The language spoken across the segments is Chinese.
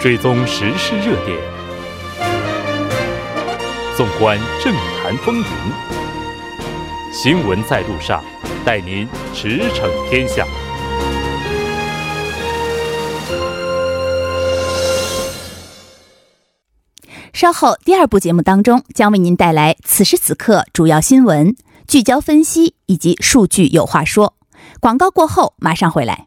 追踪时事热点，纵观政坛风云，新闻在路上，带您驰骋天下。稍后第二部节目当中，将为您带来此时此刻主要新闻聚焦分析以及数据有话说。广告过后马上回来。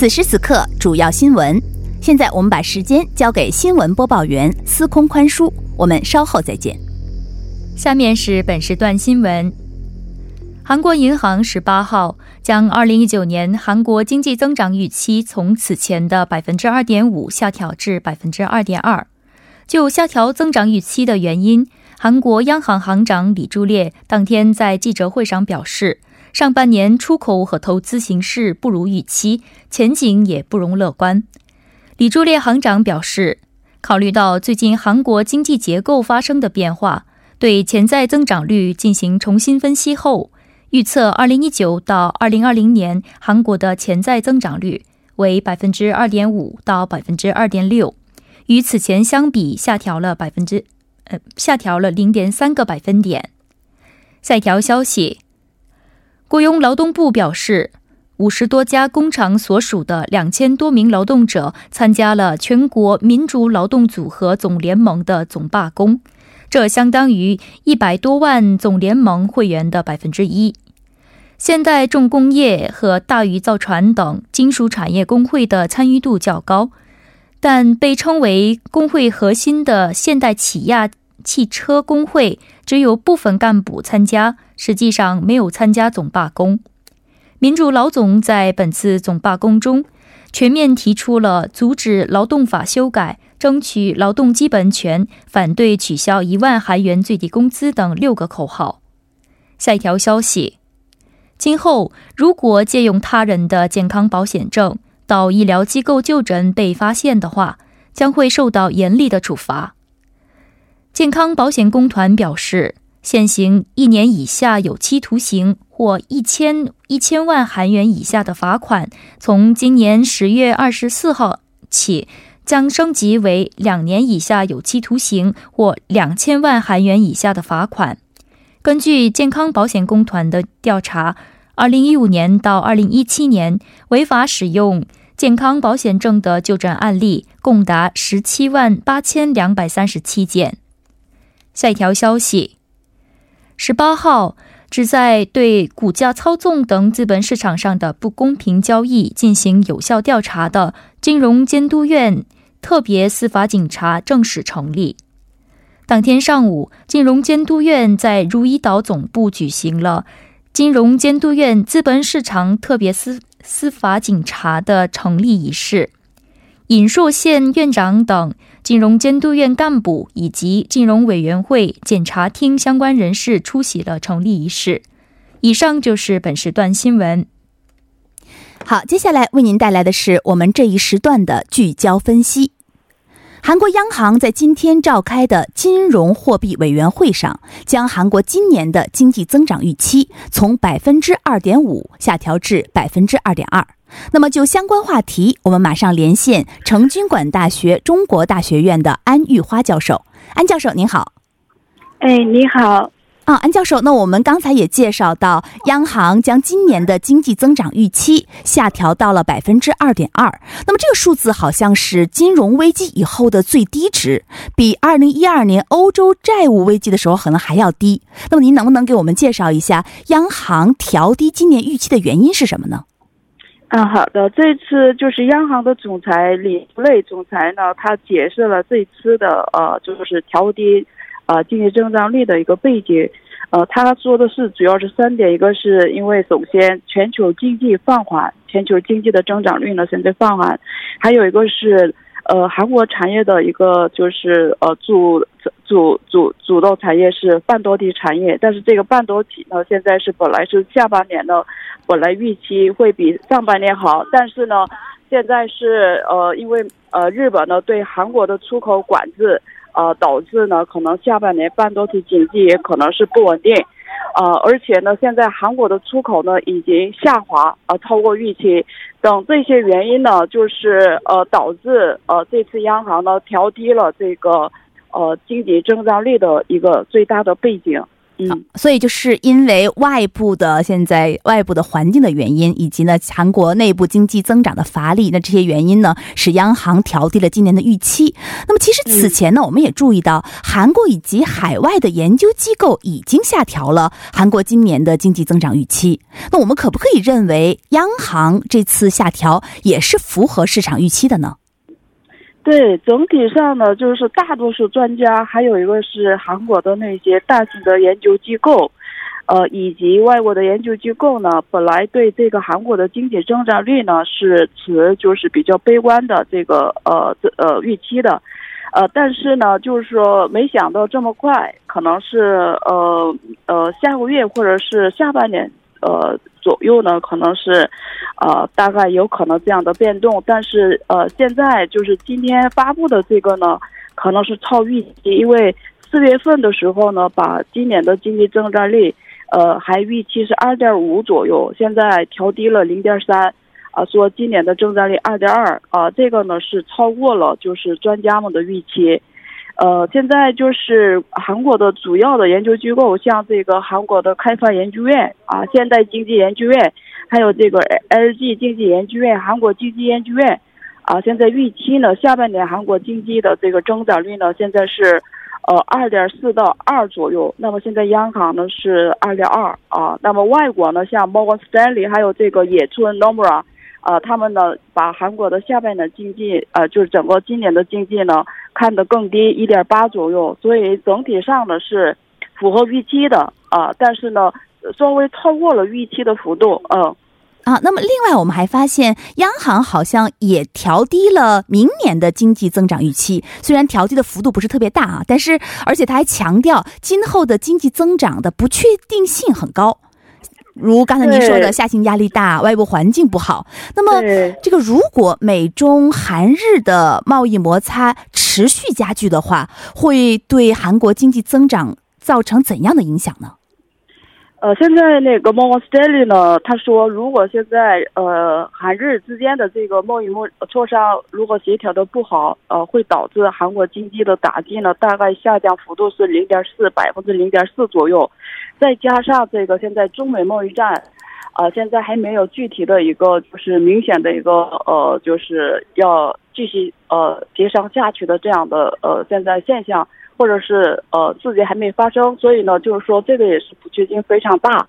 此时此刻，主要新闻。现在我们把时间交给新闻播报员司空宽叔，我们稍后再见。下面是本时段新闻：韩国银行十八号将二零一九年韩国经济增长预期从此前的百分之二点五下调至百分之二点二。就下调增长预期的原因，韩国央行行长李柱烈当天在记者会上表示。上半年出口和投资形势不如预期，前景也不容乐观。李柱烈行长表示，考虑到最近韩国经济结构发生的变化，对潜在增长率进行重新分析后，预测2019到2020年韩国的潜在增长率为百分之二点五到百分之二点六，与此前相比下调了百分之呃下调了零点三个百分点。下一条消息。雇佣劳动部表示，五十多家工厂所属的两千多名劳动者参加了全国民主劳动组合总联盟的总罢工，这相当于一百多万总联盟会员的百分之一。现代重工业和大宇造船等金属产业工会的参与度较高，但被称为工会核心的现代起亚汽车工会只有部分干部参加。实际上没有参加总罢工。民主老总在本次总罢工中，全面提出了阻止劳动法修改、争取劳动基本权、反对取消一万韩元最低工资等六个口号。下一条消息：今后如果借用他人的健康保险证到医疗机构就诊被发现的话，将会受到严厉的处罚。健康保险公团表示。现行一年以下有期徒刑或一千一千万韩元以下的罚款，从今年十月二十四号起将升级为两年以下有期徒刑或两千万韩元以下的罚款。根据健康保险公团的调查，二零一五年到二零一七年违法使用健康保险证的就诊案例共达十七万八千两百三十七件。下一条消息。十八号，旨在对股价操纵等资本市场上的不公平交易进行有效调查的金融监督院特别司法警察正式成立。当天上午，金融监督院在如意岛总部举行了金融监督院资本市场特别司司法警察的成立仪式。尹硕县院长等。金融监督院干部以及金融委员会、检察厅相关人士出席了成立仪式。以上就是本时段新闻。好，接下来为您带来的是我们这一时段的聚焦分析。韩国央行在今天召开的金融货币委员会上，将韩国今年的经济增长预期从百分之二点五下调至百分之二点二。那么，就相关话题，我们马上连线成均馆大学中国大学院的安玉花教授。安教授您好。哎，你好。啊，安教授，那我们刚才也介绍到，央行将今年的经济增长预期下调到了百分之二点二。那么这个数字好像是金融危机以后的最低值，比二零一二年欧洲债务危机的时候可能还要低。那么您能不能给我们介绍一下央行调低今年预期的原因是什么呢？嗯，好的。这次就是央行的总裁李瑞总裁呢，他解释了这次的呃，就是调低，呃，经济增长率的一个背景。呃，他说的是主要是三点，一个是因为首先全球经济放缓，全球经济的增长率呢现在放缓，还有一个是呃韩国产业的一个就是呃主主主主导产业是半导体产业，但是这个半导体呢现在是本来是下半年呢本来预期会比上半年好，但是呢现在是呃因为呃日本呢对韩国的出口管制。呃，导致呢，可能下半年半导体经济也可能是不稳定，呃，而且呢，现在韩国的出口呢已经下滑，呃，超过预期，等这些原因呢，就是呃导致呃这次央行呢调低了这个呃经济增长率的一个最大的背景。好，所以就是因为外部的现在外部的环境的原因，以及呢韩国内部经济增长的乏力，那这些原因呢使央行调低了今年的预期。那么其实此前呢，我们也注意到韩国以及海外的研究机构已经下调了韩国今年的经济增长预期。那我们可不可以认为央行这次下调也是符合市场预期的呢？对，整体上呢，就是大多数专家，还有一个是韩国的那些大型的研究机构，呃，以及外国的研究机构呢，本来对这个韩国的经济增长率呢是持就是比较悲观的这个呃呃预期的，呃，但是呢，就是说没想到这么快，可能是呃呃下个月或者是下半年。呃，左右呢，可能是，呃，大概有可能这样的变动，但是呃，现在就是今天发布的这个呢，可能是超预期，因为四月份的时候呢，把今年的经济增长率，呃，还预期是二点五左右，现在调低了零点三，啊，说今年的增长率二点二，啊，这个呢是超过了就是专家们的预期。呃，现在就是韩国的主要的研究机构，像这个韩国的开发研究院啊、现代经济研究院，还有这个 LG 经济研究院、韩国经济研究院，啊，现在预期呢，下半年韩国经济的这个增长率呢，现在是，呃，二点四到二左右。那么现在央行呢是二点二啊。那么外国呢，像 Morgan Stanley 还有这个野村 Nomura。啊，他们呢把韩国的下半年经济，呃，就是整个今年的经济呢看得更低，一点八左右，所以整体上呢是符合预期的啊，但是呢稍微超过了预期的幅度，嗯，啊，那么另外我们还发现，央行好像也调低了明年的经济增长预期，虽然调低的幅度不是特别大啊，但是而且他还强调今后的经济增长的不确定性很高。如刚才您说的，下行压力大，外部环境不好。那么，这个如果美中韩日的贸易摩擦持续加剧的话，会对韩国经济增长造成怎样的影响呢？呃，现在那个 Morgan Stanley 呢，他说，如果现在呃韩日之间的这个贸易摩磋商如果协调的不好，呃，会导致韩国经济的打击呢，大概下降幅度是零点四百分之零点四左右。再加上这个现在中美贸易战，啊，现在还没有具体的一个就是明显的一个呃，就是要继续呃协商下去的这样的呃现在现象。或者是呃自己还没发生，所以呢，就是说这个也是不确定非常大，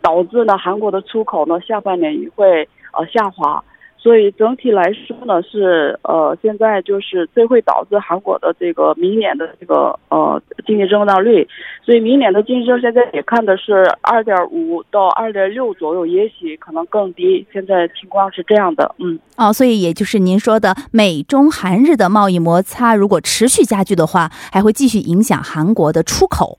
导致呢韩国的出口呢下半年也会呃下滑。所以整体来说呢，是呃，现在就是这会导致韩国的这个明年的这个呃经济增长率。所以明年的经济增长现在也看的是二点五到二点六左右，也许可能更低。现在情况是这样的，嗯，哦，所以也就是您说的美中韩日的贸易摩擦如果持续加剧的话，还会继续影响韩国的出口。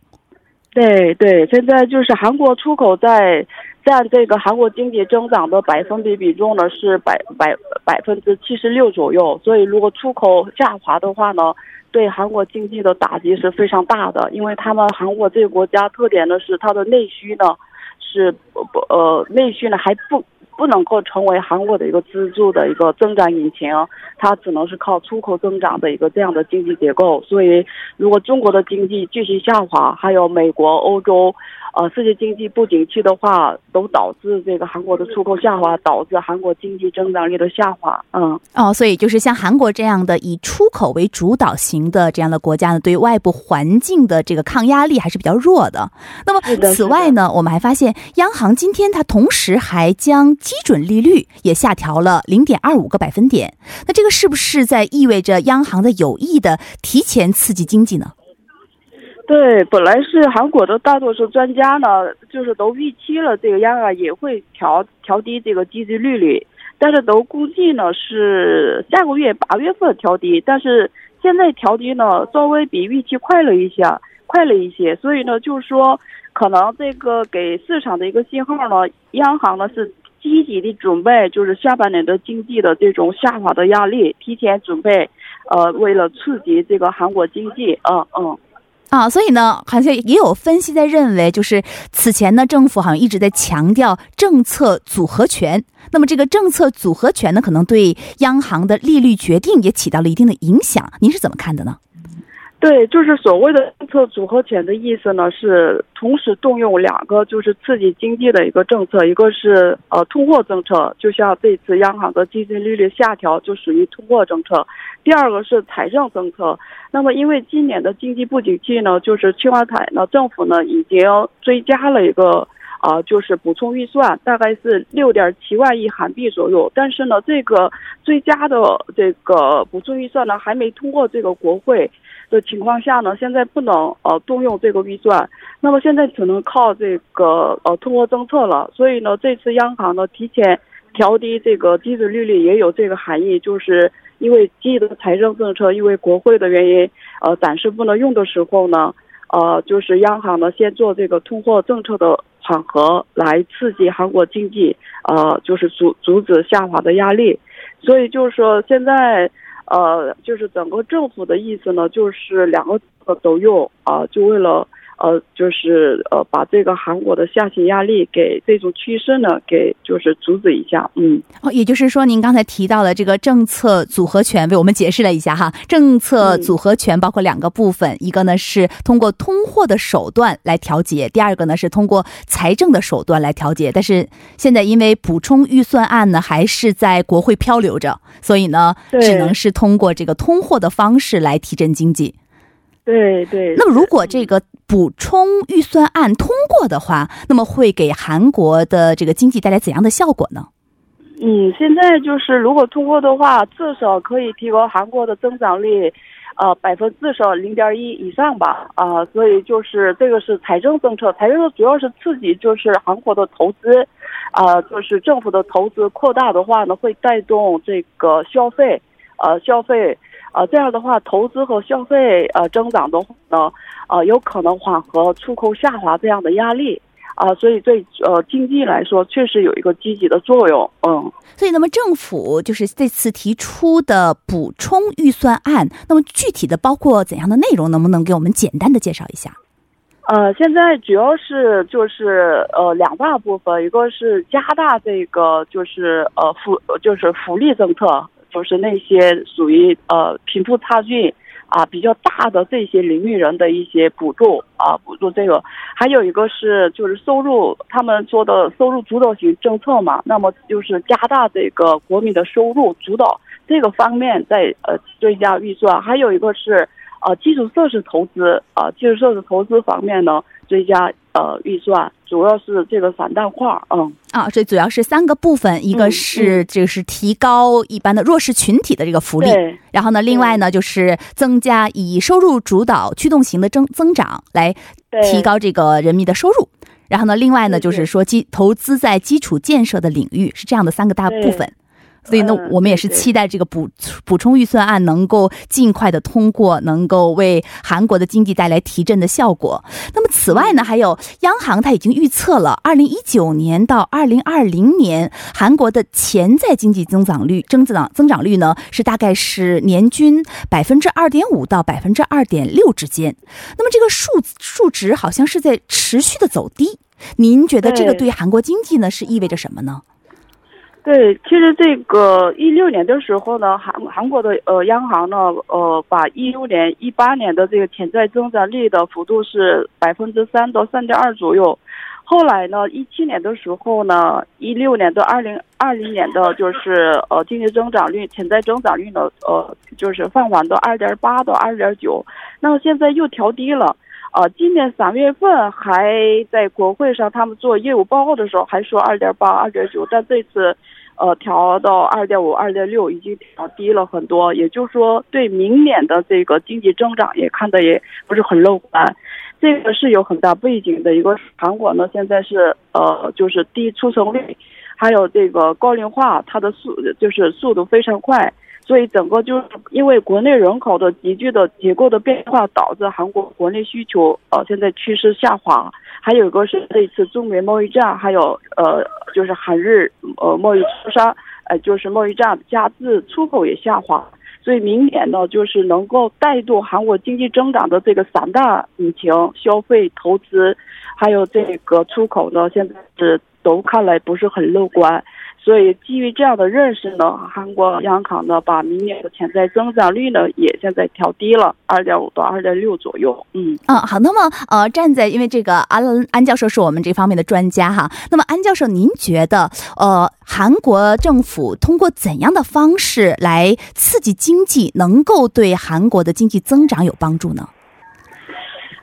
对对，现在就是韩国出口在。占这个韩国经济增长的百分比比重呢是百百百分之七十六左右，所以如果出口下滑的话呢，对韩国经济的打击是非常大的。因为他们韩国这个国家特点呢是它的内需呢是不呃内需呢还不不能够成为韩国的一个支柱的一个增长引擎，它只能是靠出口增长的一个这样的经济结构。所以如果中国的经济继续下滑，还有美国、欧洲。呃，世界经济不景气的话，都导致这个韩国的出口下滑，导致韩国经济增长率的下滑。嗯，哦，所以就是像韩国这样的以出口为主导型的这样的国家呢，对外部环境的这个抗压力还是比较弱的。那么，此外呢，我们还发现，央行今天它同时还将基准利率也下调了零点二五个百分点。那这个是不是在意味着央行的有意的提前刺激经济呢？对，本来是韩国的大多数专家呢，就是都预期了这个央行也会调调低这个基金利率，但是都估计呢是下个月八月份调低，但是现在调低呢稍微比预期快了一些，快了一些，所以呢就是说可能这个给市场的一个信号呢，央行呢是积极的准备，就是下半年的经济的这种下滑的压力，提前准备，呃，为了刺激这个韩国经济，嗯嗯。啊，所以呢，好像也有分析在认为，就是此前呢，政府好像一直在强调政策组合拳。那么这个政策组合拳呢，可能对央行的利率决定也起到了一定的影响。您是怎么看的呢？对，就是所谓的政策组合拳的意思呢，是同时动用两个就是刺激经济的一个政策，一个是呃通货政策，就像这次央行的基金利率下调就属于通货政策；第二个是财政政策。那么因为今年的经济不景气呢，就是青瓦台呢，政府呢已经追加了一个啊，就是补充预算，大概是六点七万亿韩币左右。但是呢，这个追加的这个补充预算呢，还没通过这个国会。的情况下呢，现在不能呃动用这个预算，那么现在只能靠这个呃通货政策了。所以呢，这次央行呢提前调低这个基准利率也有这个含义，就是因为基的财政政策因为国会的原因呃暂时不能用的时候呢，呃就是央行呢先做这个通货政策的缓和，来刺激韩国经济，呃就是阻阻止下滑的压力。所以就是说现在。呃，就是整个政府的意思呢，就是两个都用啊，就为了。呃，就是呃，把这个韩国的下行压力给这种趋势呢，给就是阻止一下，嗯。哦，也就是说，您刚才提到的这个政策组合拳，为我们解释了一下哈。政策组合拳包括两个部分，一个呢是通过通货的手段来调节，第二个呢是通过财政的手段来调节。但是现在因为补充预算案呢还是在国会漂流着，所以呢只能是通过这个通货的方式来提振经济。对对，那么如果这个补充预算案通过的话，那么会给韩国的这个经济带来怎样的效果呢？嗯，现在就是如果通过的话，至少可以提高韩国的增长率，呃，百分至少零点一以上吧。啊，所以就是这个是财政政策，财政主要是刺激就是韩国的投资，啊，就是政府的投资扩大的话呢，会带动这个消费，呃，消费。啊，这样的话，投资和消费呃增长的话呢，呃，有可能缓和出口下滑这样的压力啊，所以对呃经济来说确实有一个积极的作用，嗯。所以，那么政府就是这次提出的补充预算案，那么具体的包括怎样的内容？能不能给我们简单的介绍一下？呃，现在主要是就是呃两大部分，一个是加大这个就是呃福就是福利政策。就是那些属于呃贫富差距啊比较大的这些领域人的一些补助啊补助这个，还有一个是就是收入，他们说的收入主导型政策嘛，那么就是加大这个国民的收入主导这个方面在呃追加预算，还有一个是呃基础设施投资啊基础设施投资方面呢追加。呃，预算主要是这个散大块儿，嗯。啊，这主要是三个部分，一个是就是提高一般的弱势群体的这个福利，然后呢，另外呢就是增加以收入主导驱动型的增增长来提高这个人民的收入，然后呢，另外呢就是说基投资在基础建设的领域，是这样的三个大部分。所以呢，我们也是期待这个补补充预算案能够尽快的通过，能够为韩国的经济带来提振的效果。那么，此外呢，还有央行它已经预测了，二零一九年到二零二零年韩国的潜在经济增长率增长增长率呢是大概是年均百分之二点五到百分之二点六之间。那么这个数数值好像是在持续的走低。您觉得这个对韩国经济呢是意味着什么呢？对，其实这个一六年的时候呢，韩韩国的呃央行呢，呃，把一六年、一八年的这个潜在增长率的幅度是百分之三到三点二左右。后来呢，一七年的时候呢，一六年到二零二零年的就是呃经济增长率、潜在增长率呢，呃，就是放缓到二点八到二点九。那么现在又调低了，呃，今年三月份还在国会上他们做业务报告的时候还说二点八、二点九，但这次。呃，调到二点五、二点六，已经调低了很多。也就是说，对明年的这个经济增长也看的也不是很乐观。这个是有很大背景的。一个韩国呢，现在是呃，就是低出生率，还有这个高龄化，它的速就是速度非常快。所以整个就是因为国内人口的急剧的结构的变化，导致韩国国内需求呃现在趋势下滑。还有一个是这次中美贸易战，还有呃就是韩日呃贸易磋商，呃就是贸易战加之出口也下滑。所以明年呢，就是能够带动韩国经济增长的这个三大引擎：消费、投资，还有这个出口呢，现在是都看来不是很乐观。所以，基于这样的认识呢，韩国央行呢把明年的潜在增长率呢也现在调低了二点五到二点六左右。嗯嗯，好。那么呃，站在因为这个安安教授是我们这方面的专家哈。那么安教授，您觉得呃，韩国政府通过怎样的方式来刺激经济，能够对韩国的经济增长有帮助呢？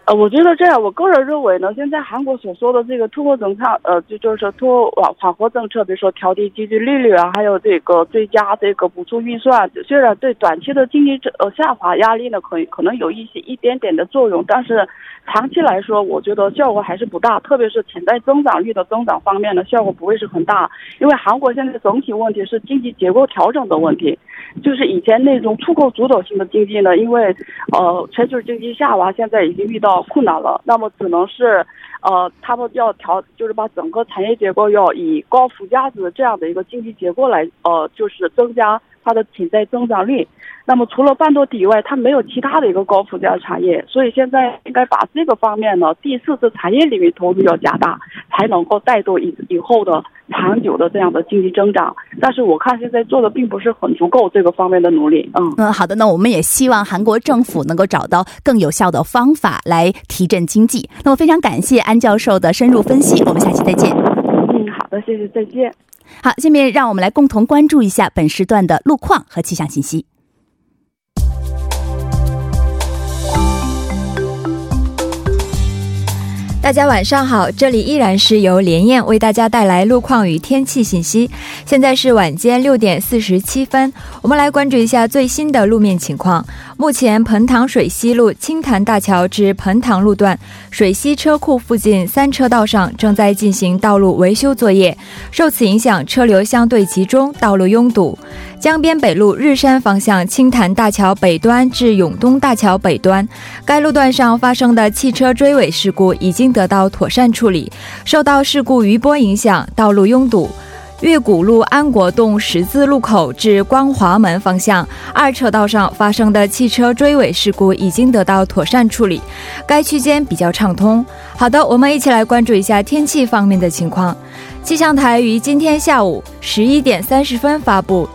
呃，我觉得这样，我个人认为呢，现在韩国所说的这个通货政策，呃，就就是通货缓和政策，比如说调低基金利率啊，还有这个追加这个补助预算，虽然对短期的经济呃下滑压力呢，可可能有一些一点点的作用，但是长期来说，我觉得效果还是不大，特别是潜在增长率的增长方面呢，效果不会是很大，因为韩国现在整体问题是经济结构调整的问题，就是以前那种出口主导性的经济呢，因为呃全球经济下滑，现在已经遇到。困难了，那么只能是，呃，他们要调，就是把整个产业结构要以高附加值这样的一个经济结构来，呃，就是增加它的潜在增长率。那么除了半导体以外，它没有其他的一个高附加产业，所以现在应该把这个方面呢，第四次产业领域投入要加大，才能够带动以以后的长久的这样的经济增长。但是我看现在做的并不是很足够这个方面的努力。嗯嗯，好的，那我们也希望韩国政府能够找到更有效的方法来提振经济。那么非常感谢安教授的深入分析，我们下期再见。嗯，好的，谢谢，再见。好，下面让我们来共同关注一下本时段的路况和气象信息。大家晚上好，这里依然是由连燕为大家带来路况与天气信息。现在是晚间六点四十七分，我们来关注一下最新的路面情况。目前，彭塘水西路青潭大桥至彭塘路段水西车库附近三车道上正在进行道路维修作业，受此影响，车流相对集中，道路拥堵。江边北路日山方向青潭大桥北端至永东大桥北端，该路段上发生的汽车追尾事故已经得到妥善处理。受到事故余波影响，道路拥堵。岳谷路安国洞十字路口至光华门方向二车道上发生的汽车追尾事故已经得到妥善处理，该区间比较畅通。好的，我们一起来关注一下天气方面的情况。气象台于今天下午十一点三十分发布。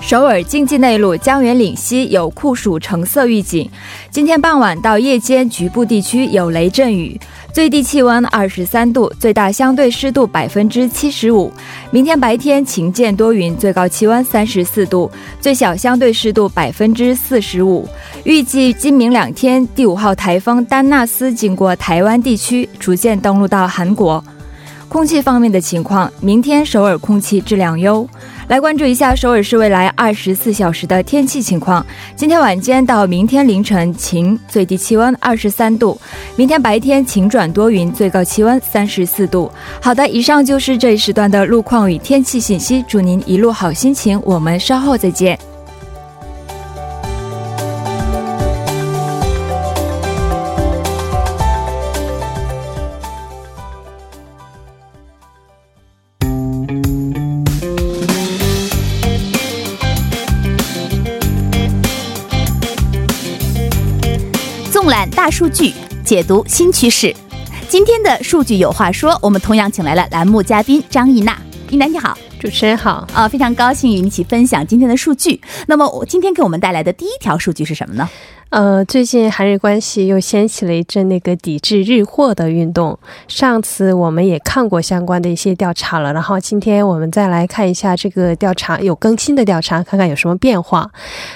首尔经济内陆江原岭西有酷暑橙色预警，今天傍晚到夜间局部地区有雷阵雨，最低气温二十三度，最大相对湿度百分之七十五。明天白天晴间多云，最高气温三十四度，最小相对湿度百分之四十五。预计今明两天，第五号台风丹纳斯经过台湾地区，逐渐登陆到韩国。空气方面的情况，明天首尔空气质量优。来关注一下首尔市未来二十四小时的天气情况。今天晚间到明天凌晨晴，最低气温二十三度；明天白天晴转多云，最高气温三十四度。好的，以上就是这一时段的路况与天气信息。祝您一路好心情，我们稍后再见。大数据解读新趋势，今天的数据有话说，我们同样请来了栏目嘉宾张艺娜。艺娜你好，主持人好啊，非常高兴与你一起分享今天的数据。那么我今天给我们带来的第一条数据是什么呢？呃，最近韩日关系又掀起了一阵那个抵制日货的运动。上次我们也看过相关的一些调查了，然后今天我们再来看一下这个调查有更新的调查，看看有什么变化。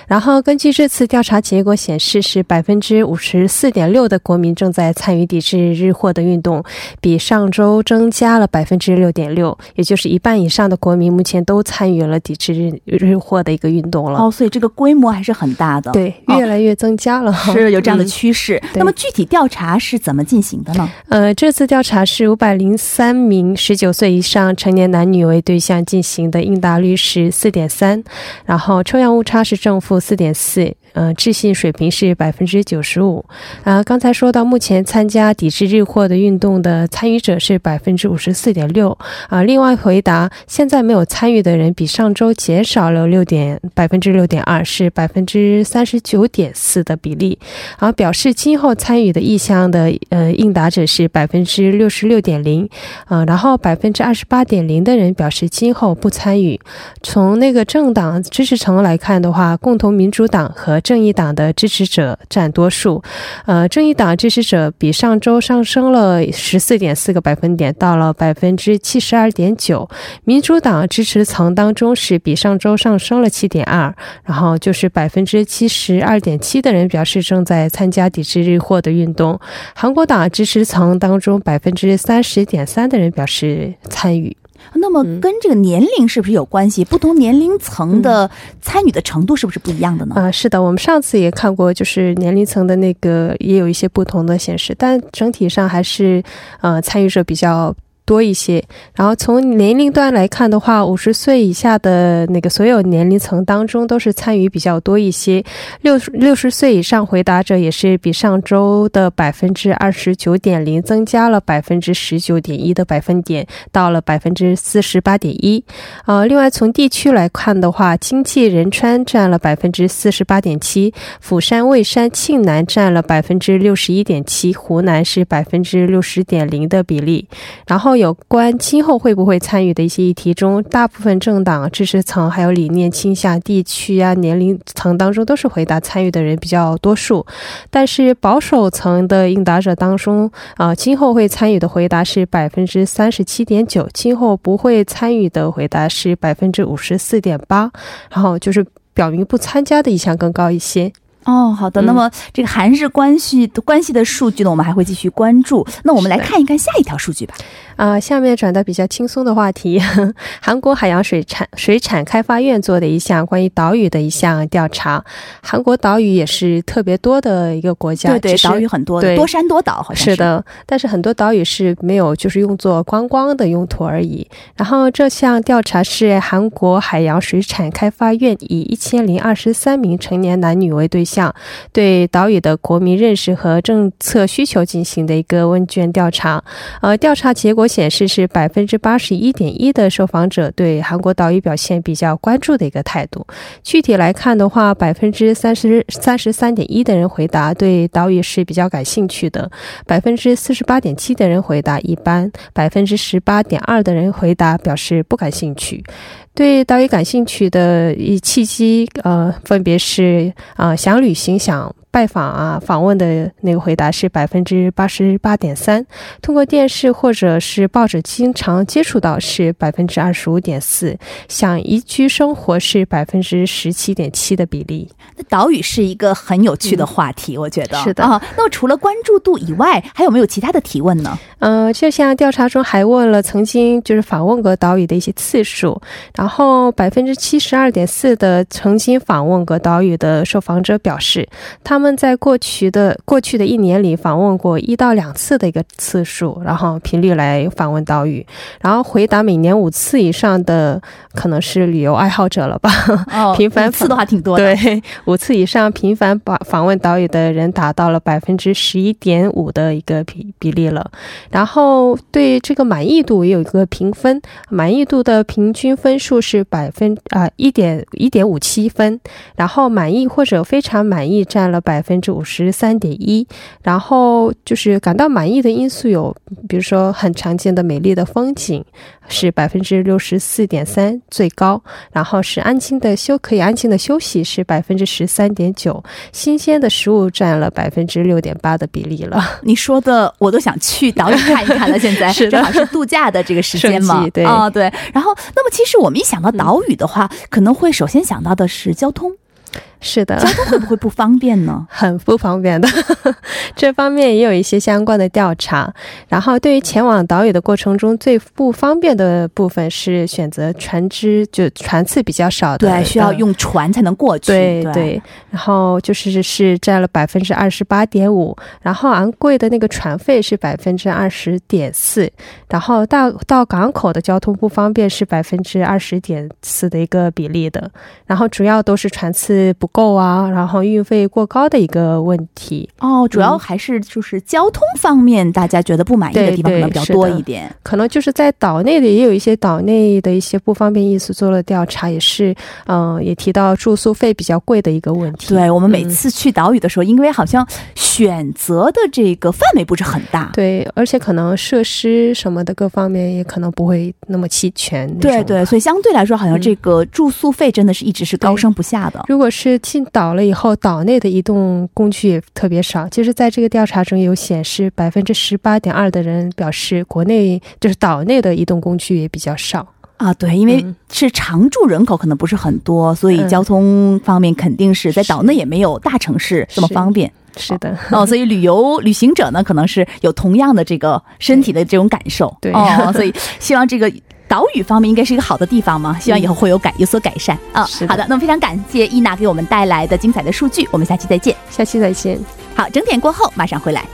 然后根据这次调查结果显示，是百分之五十四点六的国民正在参与抵制日货的运动，比上周增加了百分之六点六，也就是一半以上的国民目前都参与了抵制日日货的一个运动了。哦，所以这个规模还是很大的，对，越来越增。加了是有这样的趋势，那么具体调查是怎么进行的呢？呃，这次调查是五百零三名十九岁以上成年男女为对象进行的，应答率是四点三，然后抽样误差是正负四点四。呃，置信水平是百分之九十五。啊，刚才说到，目前参加抵制日货的运动的参与者是百分之五十四点六。啊，另外回答现在没有参与的人比上周减少了六点百分之六点二，是百分之三十九点四的比例。而表示今后参与的意向的呃应答者是百分之六十六点零。啊，然后百分之二十八点零的人表示今后不参与。从那个政党支持层来看的话，共同民主党和正义党的支持者占多数，呃，正义党支持者比上周上升了十四点四个百分点，到了百分之七十二点九。民主党支持层当中是比上周上升了七点二，然后就是百分之七十二点七的人表示正在参加抵制日货的运动。韩国党支持层当中百分之三十点三的人表示参与。那么跟这个年龄是不是有关系？不同年龄层的参与的程度是不是不一样的呢？啊，是的，我们上次也看过，就是年龄层的那个也有一些不同的显示，但整体上还是呃参与者比较。多一些，然后从年龄段来看的话，五十岁以下的那个所有年龄层当中都是参与比较多一些。六六十岁以上回答者也是比上周的百分之二十九点零增加了百分之十九点一的百分点，到了百分之四十八点一。呃，另外从地区来看的话，经济仁川占了百分之四十八点七，釜山、蔚山、庆南占了百分之六十一点七，湖南是百分之六十点零的比例，然后。有关今后会不会参与的一些议题中，大部分政党支持层还有理念倾向地区啊年龄层当中都是回答参与的人比较多数，但是保守层的应答者当中啊，今后会参与的回答是百分之三十七点九，今后不会参与的回答是百分之五十四点八，然后就是表明不参加的意向更高一些。哦，好的。那么这个韩日关系的关系的数据呢，我们还会继续关注。那我们来看一看下一条数据吧。啊，下面转到比较轻松的话题，韩国海洋水产水产开发院做的一项关于岛屿的一项调查。韩国岛屿也是特别多的一个国家，对对，岛屿很多，多山多岛，好像是的。但是很多岛屿是没有，就是用作观光的用途而已。然后这项调查是韩国海洋水产开发院以一千零二十三名成年男女为对象，对岛屿的国民认识和政策需求进行的一个问卷调查。呃，调查结果。显示是百分之八十一点一的受访者对韩国岛屿表现比较关注的一个态度。具体来看的话，百分之三十三十三点一的人回答对岛屿是比较感兴趣的，百分之四十八点七的人回答一般，百分之十八点二的人回答表示不感兴趣。对岛屿感兴趣的一契机，呃，分别是啊想旅行想。拜访啊，访问的那个回答是百分之八十八点三，通过电视或者是报纸经常接触到是百分之二十五点四，想移居生活是百分之十七点七的比例。那岛屿是一个很有趣的话题，我觉得是的啊。那么除了关注度以外，还有没有其他的提问呢？呃，就像调查中还问了曾经就是访问过岛屿的一些次数，然后百分之七十二点四的曾经访问过岛屿的受访者表示，他们在过去的过去的一年里访问过一到两次的一个次数，然后频率来访问岛屿，然后回答每年五次以上的可能是旅游爱好者了吧？哦，频繁次的话挺多的，对，五次以上频繁访访问岛屿的人达到了百分之十一点五的一个比比例了。然后对这个满意度也有一个评分，满意度的平均分数是百分啊一点一点五七分，然后满意或者非常满意占了百。分之五十三点一。然后就是感到满意的因素有，比如说很常见的美丽的风景是百分之六十四点三最高，然后是安静的休可以安静的休息是百分之十三点九，新鲜的食物占了百分之六点八的比例了。你说的我都想去岛屿看一看了，现在 是正好是度假的这个时间嘛 对啊、对。然后，那么其实我们一想到岛屿的话，可能会首先想到的是交通，是的，交通会不会不方便呢？很不方便的，这方面也有一些相关的调查。然后，对于前往岛屿的过程中最不方便的部分是选择船只就船次比较少的，对，需要呃用船才能过去。对对对，然后就是是占了百分之二十八点五，然后昂贵的那个船费是百分之二十点四，然后到到港口的交通不方便是百分之二十点四的一个比例的，然后主要都是船次不够啊，然后运费过高的一个问题，哦，主要嗯还是就是交通方面，大家觉得不满意的地方可能比较多一点。可能就是在岛内的也有一些岛内的一些不方便因素做了调查，也是嗯、也提到住宿费比较贵的一个问题。对我们每嗯次去岛屿的时候，因为好像选择的这个范围不是很大。对，而且可能设施什么的各方面也可能不会那么齐全对对，所以相对来说，好像嗯这个住宿费真的是一直是高升不下的。如果是进岛了以后，岛内的移动工具也特别少。其实，在这个调查中有显示，百分之十八点二的人表示，国内就是岛内的移动工具也比较少。啊，对，因为嗯是常住人口可能不是很多，所以嗯交通方面肯定是在岛内也没有大城市这么方便是的，哦。所以旅游旅行者呢，可能是有同样的这个身体的这种感受。对哦，所以希望这个。岛屿方面应该是一个好的地方嘛，希望以后会有改有所改善啊。好的，那么非常感谢伊娜给我们带来的精彩的数据，我们下期再见。下期再见。好，整点过后马上回来。